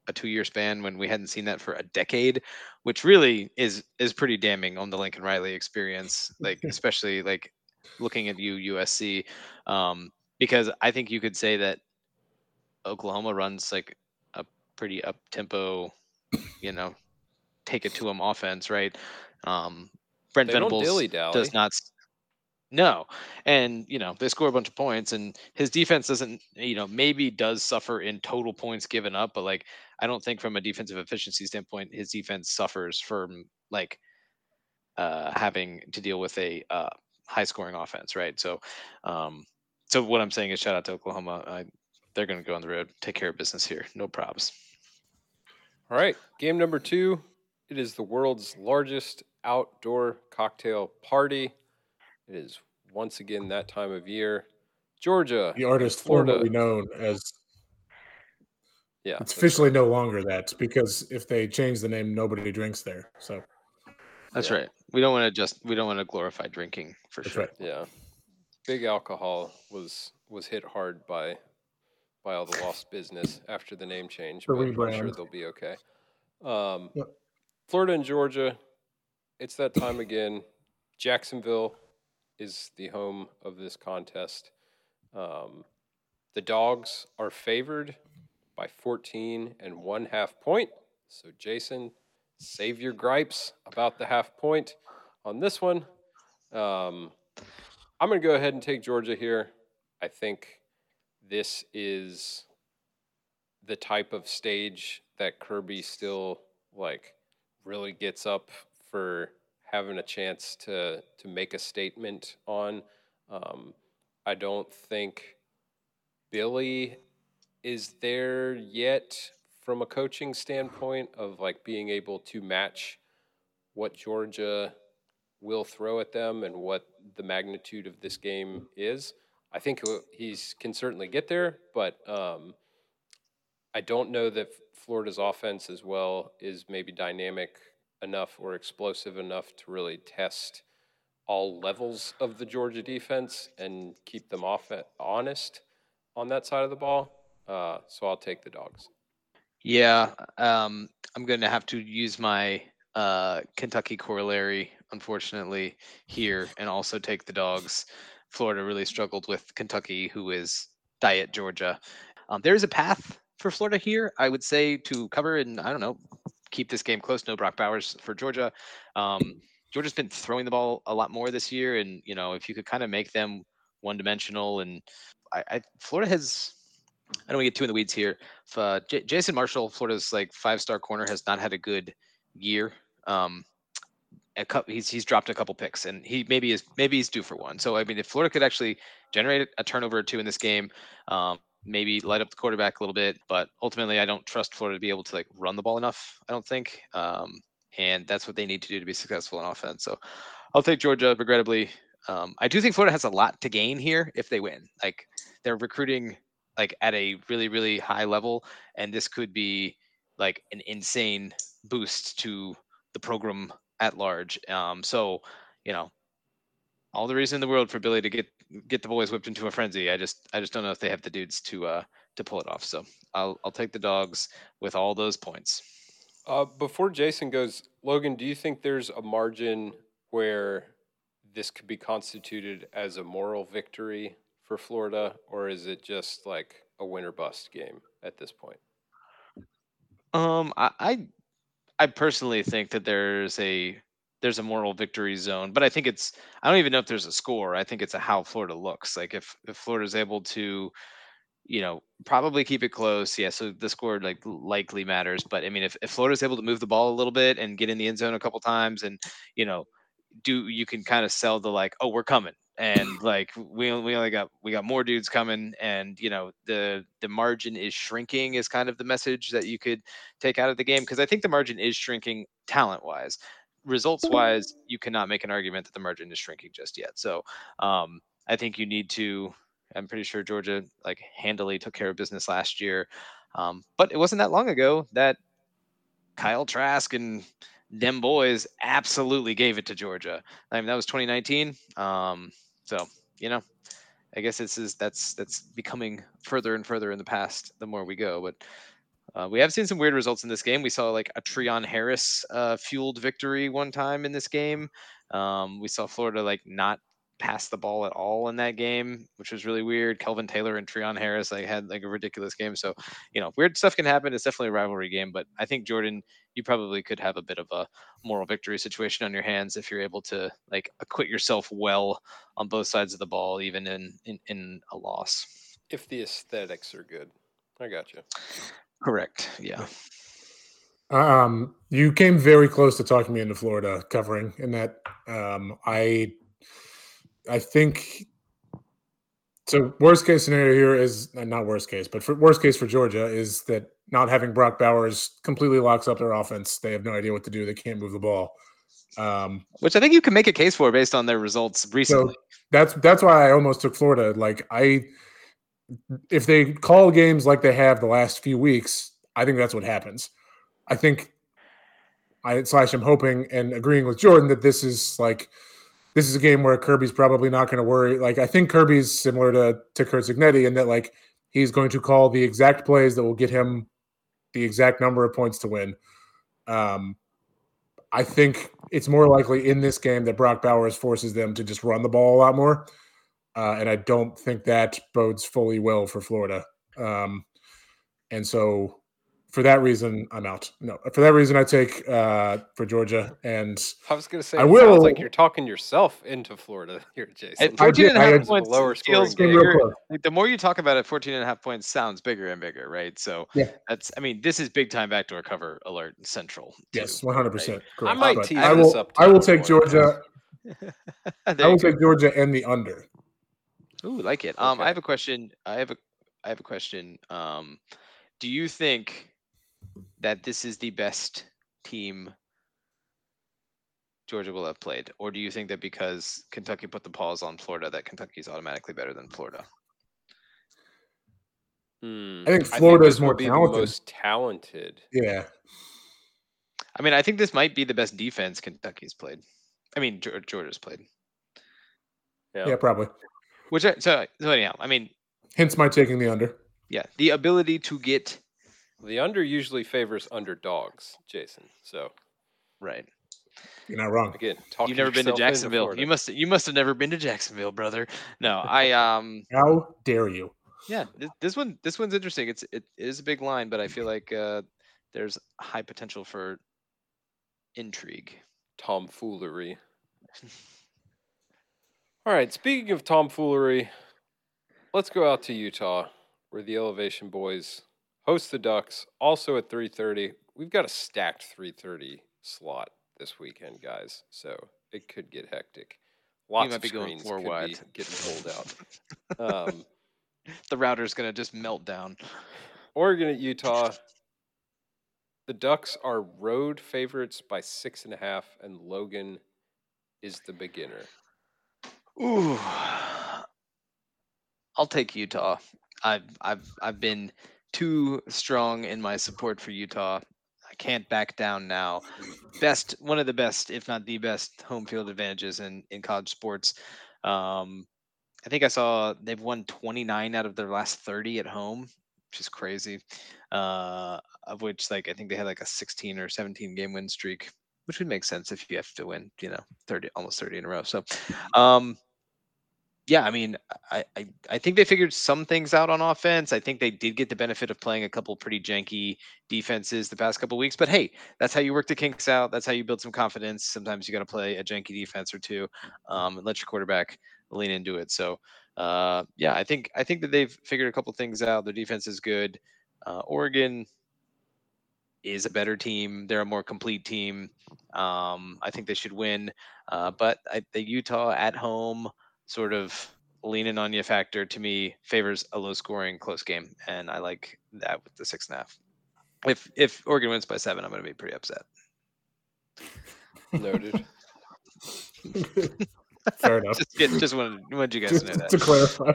a two year span when we hadn't seen that for a decade, which really is is pretty damning on the Lincoln Riley experience. Like *laughs* especially like looking at you USC, um, because I think you could say that Oklahoma runs like a pretty up tempo, you know, take it to them offense, right? Um, Brent
They
Venables does not. No, and you know they score a bunch of points, and his defense doesn't. You know, maybe does suffer in total points given up, but like I don't think from a defensive efficiency standpoint, his defense suffers from like uh, having to deal with a uh, high scoring offense, right? So, um, so what I'm saying is shout out to Oklahoma. I, they're going to go on the road, take care of business here, no probs.
All right, game number two. It is the world's largest outdoor cocktail party. It is once again that time of year. Georgia,
The artist
Florida.
formerly known as
yeah,
it's officially no longer that because if they change the name, nobody drinks there. So
That's
Yeah.
right. We don't want to just we don't want to glorify drinking for
that's
sure.
right.
yeah. Big alcohol was was hit hard by by all the lost business after the name change,
The
but I'm sure they'll be okay. Um,
Yep.
Florida and Georgia, it's that time again. Jacksonville is the home of this contest. Um, the dogs are favored by 14 and one half point. So, Jason, save your gripes about the half point on this one. Um, I'm going to go ahead and take Georgia here. I think this is the type of stage that Kirby still like really gets up for having a chance to to make a statement on. Um, I don't think Billy is there yet from a coaching standpoint of like being able to match what Georgia will throw at them and what the magnitude of this game is. I think he's can certainly get there, but um, I don't know that Florida's offense as well is maybe dynamic enough or explosive enough to really test all levels of the Georgia defense and keep them off honest on that side of the ball. Uh, so I'll take the dogs.
Yeah, um, I'm going to have to use my uh, Kentucky corollary, unfortunately, here, and also take the dogs. Florida really struggled with Kentucky, who is Diet Georgia. Um, there is a path for Florida here, I would say, to cover in, I don't know, keep this game close. No Brock Bowers for Georgia. Um, Georgia's been throwing the ball a lot more this year, and you know, if you could kind of make them one-dimensional, and I, I Florida has I don't want to get too in the weeds here. If, uh, J- Jason Marshall, Florida's like five star corner, has not had a good year. Um, a couple, he's he's dropped a couple picks, and he maybe is maybe he's due for one. So I mean, if Florida could actually generate a turnover or two in this game, um, maybe light up the quarterback a little bit, but ultimately, I don't trust Florida to be able to like run the ball enough. I don't think, um, and that's what they need to do to be successful in offense. So I'll take Georgia, regrettably. Um, I do think Florida has a lot to gain here if they win. Like they're recruiting like at a really really high level, and this could be like an insane boost to the program at large. Um, so you know, all the reason in the world for Billy to get get the boys whipped into a frenzy. I just I just don't know if they have the dudes to uh to pull it off. So I'll I'll take the dogs with all those points.
Uh, before Jason goes, Logan, do you think there's a margin where this could be constituted as a moral victory for Florida, or is it just like a winner bust game at this point?
Um, I, I I personally think that there's a there's a moral victory zone, but I think it's I don't even know if there's a score. I think it's a how Florida looks. Like if if Florida's able to, you know, probably keep it close. Yeah, so the score like likely matters. But I mean, if if Florida's able to move the ball a little bit and get in the end zone a couple times, and you know, do you can kind of sell the like, oh, we're coming, and like we we only got we got more dudes coming, and you know the the margin is shrinking is kind of the message that you could take out of the game because I think the margin is shrinking talent wise results wise, you cannot make an argument that the margin is shrinking just yet. So um, I think you need to. I'm pretty sure Georgia like handily took care of business last year, um, but it wasn't that long ago that Kyle Trask and them boys absolutely gave it to Georgia. I mean that was 2019. Um, so you know, I guess this is that's that's becoming further and further in the past the more we go. But uh, we have seen some weird results in this game. We saw like a Treon Harris uh, fueled victory one time in this game. Um, we saw Florida like not pass the ball at all in that game, which was really weird. Kelvin Taylor and Treon Harris like had like a ridiculous game. So you know, weird stuff can happen. It's definitely a rivalry game, but I think Jordan, you probably could have a bit of a moral victory situation on your hands if you're able to like acquit yourself well on both sides of the ball, even in in, in a loss.
If the aesthetics are good, I got you.
Correct. Yeah.
Um, you came very close to talking me into Florida covering in that. Um, I, I think. So worst case scenario here is uh, not worst case, but for worst case for Georgia is that not having Brock Bowers completely locks up their offense. They have no idea what to do. They can't move the ball. Um,
Which I think you can make a case for based on their results recently.
So that's that's why I almost took Florida. Like I if they call games like they have the last few weeks, I think that's what happens. I think I slash I'm hoping and agreeing with Jordan that this is like this is a game where Kirby's probably not going to worry. Like I think Kirby's similar to to Curt Cignetti in that like he's going to call the exact plays that will get him the exact number of points to win. Um, I think it's more likely in this game that Brock Bowers forces them to just run the ball a lot more. Uh, and I don't think that bodes fully well for Florida. Um, and so for that reason, I'm out. No, for that reason, I take uh, for Georgia. And
I was going to say,
I will.
Sounds like you're talking yourself into Florida here, Jason.
At 14 and a
I
half points,
Lower
feels
scoring
game.
bigger. Like, the more you talk about it, 14 and a half points sounds bigger and bigger, right? So
Yeah.
that's, I mean, this is big time backdoor cover alert central. too,
Yes, 100 percent.
I might
But
tease
I will. I will take. Georgia. *laughs* I will take Georgia and the under.
Ooh, like it. Um, I have a question. I have a, I have a question. Um, do you think that this is the best team Georgia will have played, or do you think that because Kentucky put the pause on Florida, that Kentucky is automatically better than Florida?
Hmm.
I think
I
Florida is more talented.
the most talented.
Yeah,
I mean, I think this might be the best defense Kentucky's played. I mean, Georgia's played.
Yeah.
yeah, probably.
Which I, so so anyhow, I mean,
Hence my taking the under.
yeah, the ability to get
The under usually favors underdogs, Jason. So
right.
You're not wrong.
again,
You've never been to Jacksonville. You must you must have never been to Jacksonville, brother. No, *laughs* I um
How dare you?
yeah, this, this one this one's interesting. It's it is a big line, but I feel like uh there's high potential for intrigue.
tomfoolery. *laughs* All right, speaking of tomfoolery, let's go out to Utah, where the Elevation Boys host the Ducks, also at 3:30. We've got a stacked 3:30 slot this weekend, guys, so it could get hectic. Lots
might
of
be going
screens
four
could
wide.
be getting pulled out. *laughs* Um,
The router's gonna just melt down.
Oregon at Utah. The Ducks are road favorites by six and a half, and Logan is the beginner.
Ooh. I'll take Utah. I've I've I've been too strong in my support for Utah. I can't back down now. Best, one of the best, if not the best, home field advantages in in college sports. Um, I think I saw they've won 29 out of their last 30 at home, which is crazy. Uh, of which, like, I think they had like a 16 or 17 game win streak, which would make sense if you have to win, you know, 30 almost 30 in a row. So, um, yeah, I mean, I, I I think they figured some things out on offense. I think they did get the benefit of playing a couple pretty janky defenses the past couple weeks. But hey, that's how you work the kinks out. That's how you build some confidence. Sometimes you got to play a janky defense or two, um, and let your quarterback lean into it. So, uh, yeah, I think I think that they've figured a couple things out. Their defense is good. Uh, Oregon is a better team. They're a more complete team. Um, I think they should win. Uh, but I, the Utah at home sort of leaning on you factor to me favors a low scoring close game, and I like that with the six and a half. If if Oregon wins by seven, I'm going to be pretty upset.
Noted. *laughs*
Fair enough.
just get, just wanted, wanted you guys
Just
to know that.
to clarify,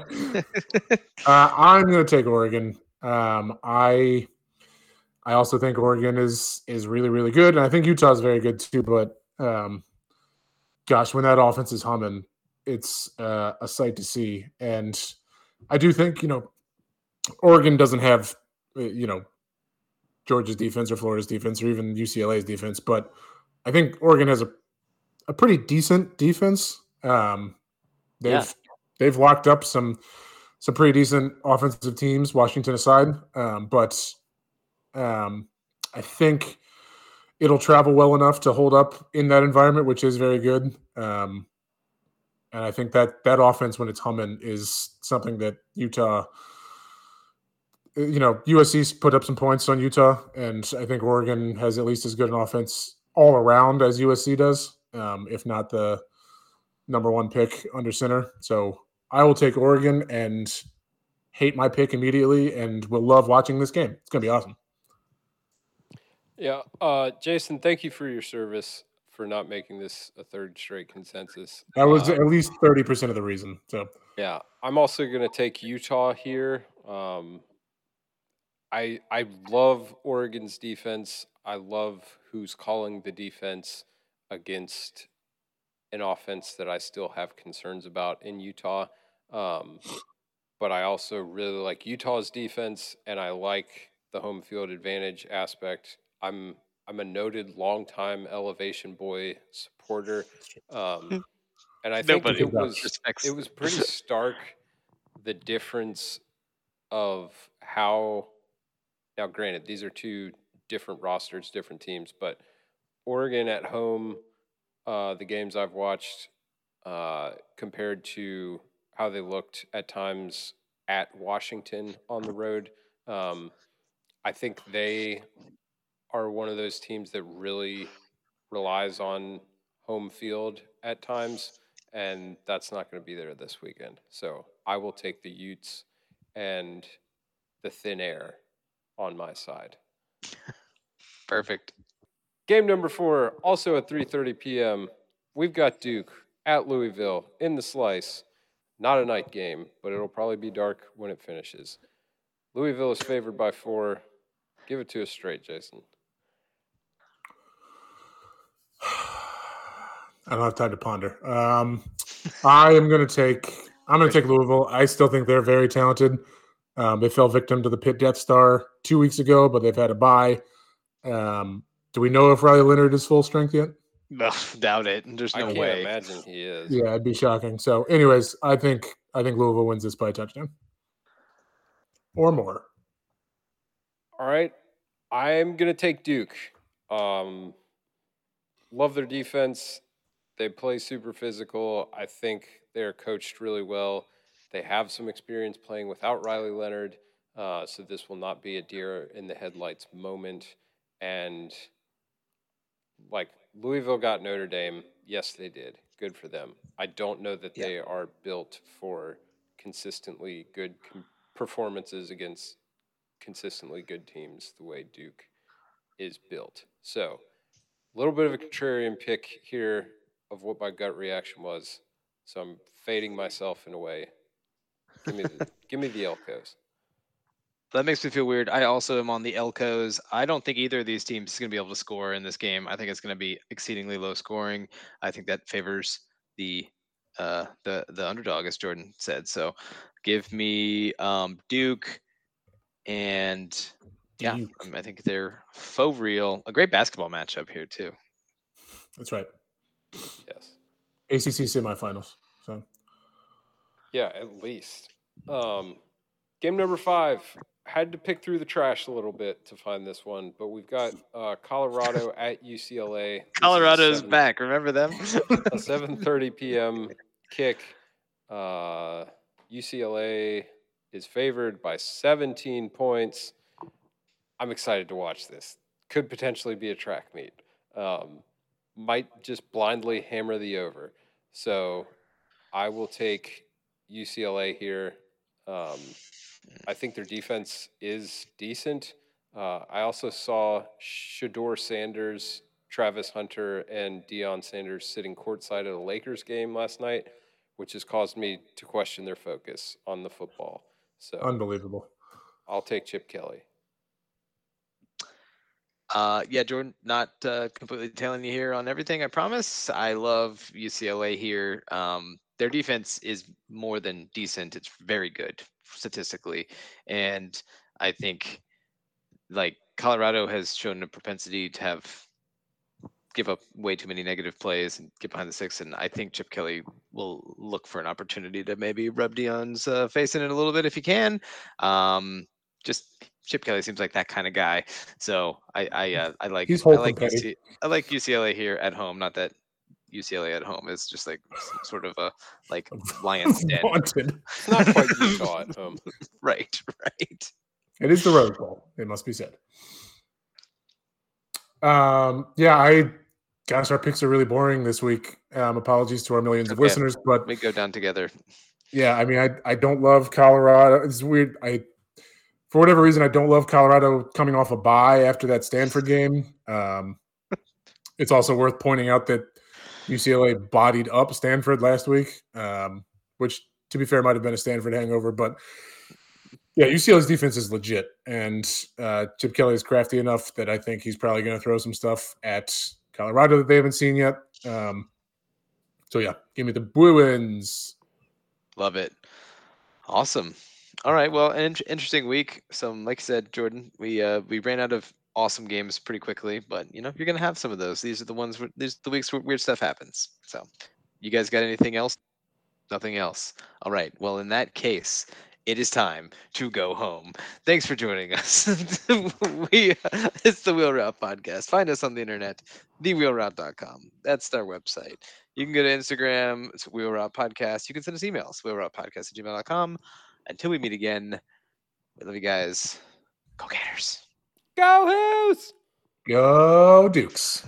*laughs* uh, I'm going to take Oregon. Um, I I also think Oregon is is really really good, and I think Utah is very good too. But um, gosh, when that offense is humming, it's uh, a sight to see. And I do think you know Oregon doesn't have uh, you know Georgia's defense or Florida's defense or even UCLA's defense, but I think Oregon has a a pretty decent defense. Um, they've
Yeah.
they've locked up some some pretty decent offensive teams, Washington aside. Um, but um, I think it'll travel well enough to hold up in that environment, which is very good. Um, and I think that that offense, when it's humming, is something that Utah, you know, USC's put up some points on Utah, and I think Oregon has at least as good an offense all around as USC does, um, if not the number one pick under center. So I will take Oregon and hate my pick immediately, and will love watching this game. It's gonna be awesome.
Yeah, uh, Jason, thank you for your service for not making this a third straight consensus.
That was
Uh,
at least thirty percent of the reason. So
Yeah, I'm also going to take Utah here. Um, I I love Oregon's defense. I love who's calling the defense against an offense that I still have concerns about in Utah. Um, but I also really like Utah's defense, and I like the home field advantage aspect. I'm I'm a noted longtime elevation boy supporter, um, and I think
Nobody
it *laughs* was
respects.
it was *laughs* pretty stark the difference of how now granted these are two different rosters different teams but oregon at home uh, the games i've watched uh, compared to how they looked at times at washington on the road um, i think they are one of those teams that really relies on home field at times and that's not going to be there this weekend. So I will take the Utes and the thin air on my side. *laughs*
Perfect.
Game number four, also at 3:30 p.m. We've got Duke at Louisville in the slice. Not a night game, but it'll probably be dark when it finishes. Louisville is favored by four. Give it to us straight, Jason.
I don't have time to ponder. Um, I am going to take. I'm going to take Louisville. I still think they're very talented. Um, they fell victim to the Pitt Death Star two weeks ago, but they've had a bye. Um, do we know if Riley Leonard is full strength yet? *laughs*
No, doubt it. There's no way.
I can't
way.
imagine he is.
Yeah, it'd be shocking. So, anyways, I think I think Louisville wins this by a touchdown or more.
All right. I'm going to take Duke. Um, love their defense. They play super physical. I think they're coached really well. They have some experience playing without Riley Leonard. Uh, so this will not be a deer in the headlights moment. And like Louisville got Notre Dame. Yes, they did. Good for them. I don't know that
Yeah.
they are built for consistently good com- performances against consistently good teams the way Duke is built. So, a little bit of a contrarian pick here of what my gut reaction was. So I'm fading myself in a way. Give me the, *laughs* give me the Elkos.
that makes me feel weird. I also am on the Elkos. I don't think either of these teams is going to be able to score in this game. I think it's going to be exceedingly low scoring. I think that favors the uh the the underdog, as Jordan said. So give me um Duke and yeah,
Duke.
um, I think they're faux real. A great basketball matchup here too.
That's right.
Yes.
ACC semifinals. So
Yeah, at least. Um, game number five. Had to pick through the trash a little bit to find this one, but we've got uh, Colorado *laughs* at UCLA. This is
Colorado's
seven-
back. Remember them? *laughs*
A 7:30 *laughs* p.m. kick. Uh, UCLA is favored by 17 points. I'm excited to watch this. Could potentially be a track meet. Um, might just blindly hammer the over. So I will take UCLA here. Um, I think their defense is decent. Uh, I also saw Shedeur Sanders, Travis Hunter, and Deion Sanders sitting courtside at a Lakers game last night, which has caused me to question their focus on the football. So
unbelievable.
I'll take Chip Kelly.
Uh, yeah, Jordan, not uh, completely tailing you here on everything. I promise. I love UCLA here. Um, their defense is more than decent. It's very good statistically, and I think like Colorado has shown a propensity to have give up way too many negative plays and get behind the six. And I think Chip Kelly will look for an opportunity to maybe rub Deion's uh, face in it a little bit if he can. Um, just Chip Kelly seems like that kind of guy. So I I uh, I like I like UC, I like UCLA here at home. Not that UCLA at home is just like sort of a like *laughs* lion's den.
Wanted.
Not quite *laughs* Utah at home. *laughs*
right, right.
It is the Rose Bowl. It must be said. Um, yeah, I gosh, our picks are really boring this week. Um, apologies to our millions of listeners, but
We go down together.
yeah, I mean, I I don't love Colorado. It's weird. I for whatever reason, I don't love Colorado coming off a bye after that Stanford game. Um, it's also worth pointing out that UCLA bodied up Stanford last week, um, which, to be fair, might have been a Stanford hangover. But yeah, UCLA's defense is legit, and uh, Chip Kelly is crafty enough that I think he's probably going to throw some stuff at Colorado that they haven't seen yet. Um, so yeah, give me the Bruins.
Love it. Awesome. All right. Well, an int- interesting week. Some, like I said, Jordan, we uh we ran out of awesome games pretty quickly, but you know you're gonna have some of those. These are the ones. Where, these the weeks where weird stuff happens. So, you guys got anything else? Nothing else. All right. Well, in that case, it is time to go home. Thanks for joining us. *laughs* we it's the Wheel Route podcast. Find us on the internet, thewheelroute.com. That's our website. You can go to Instagram, it's Wheel Route Podcast. You can send us emails, wheelroutepodcast at gmail.com. Until we meet again, we love you guys. Go Gators.
Go Hoos!
Go Dukes.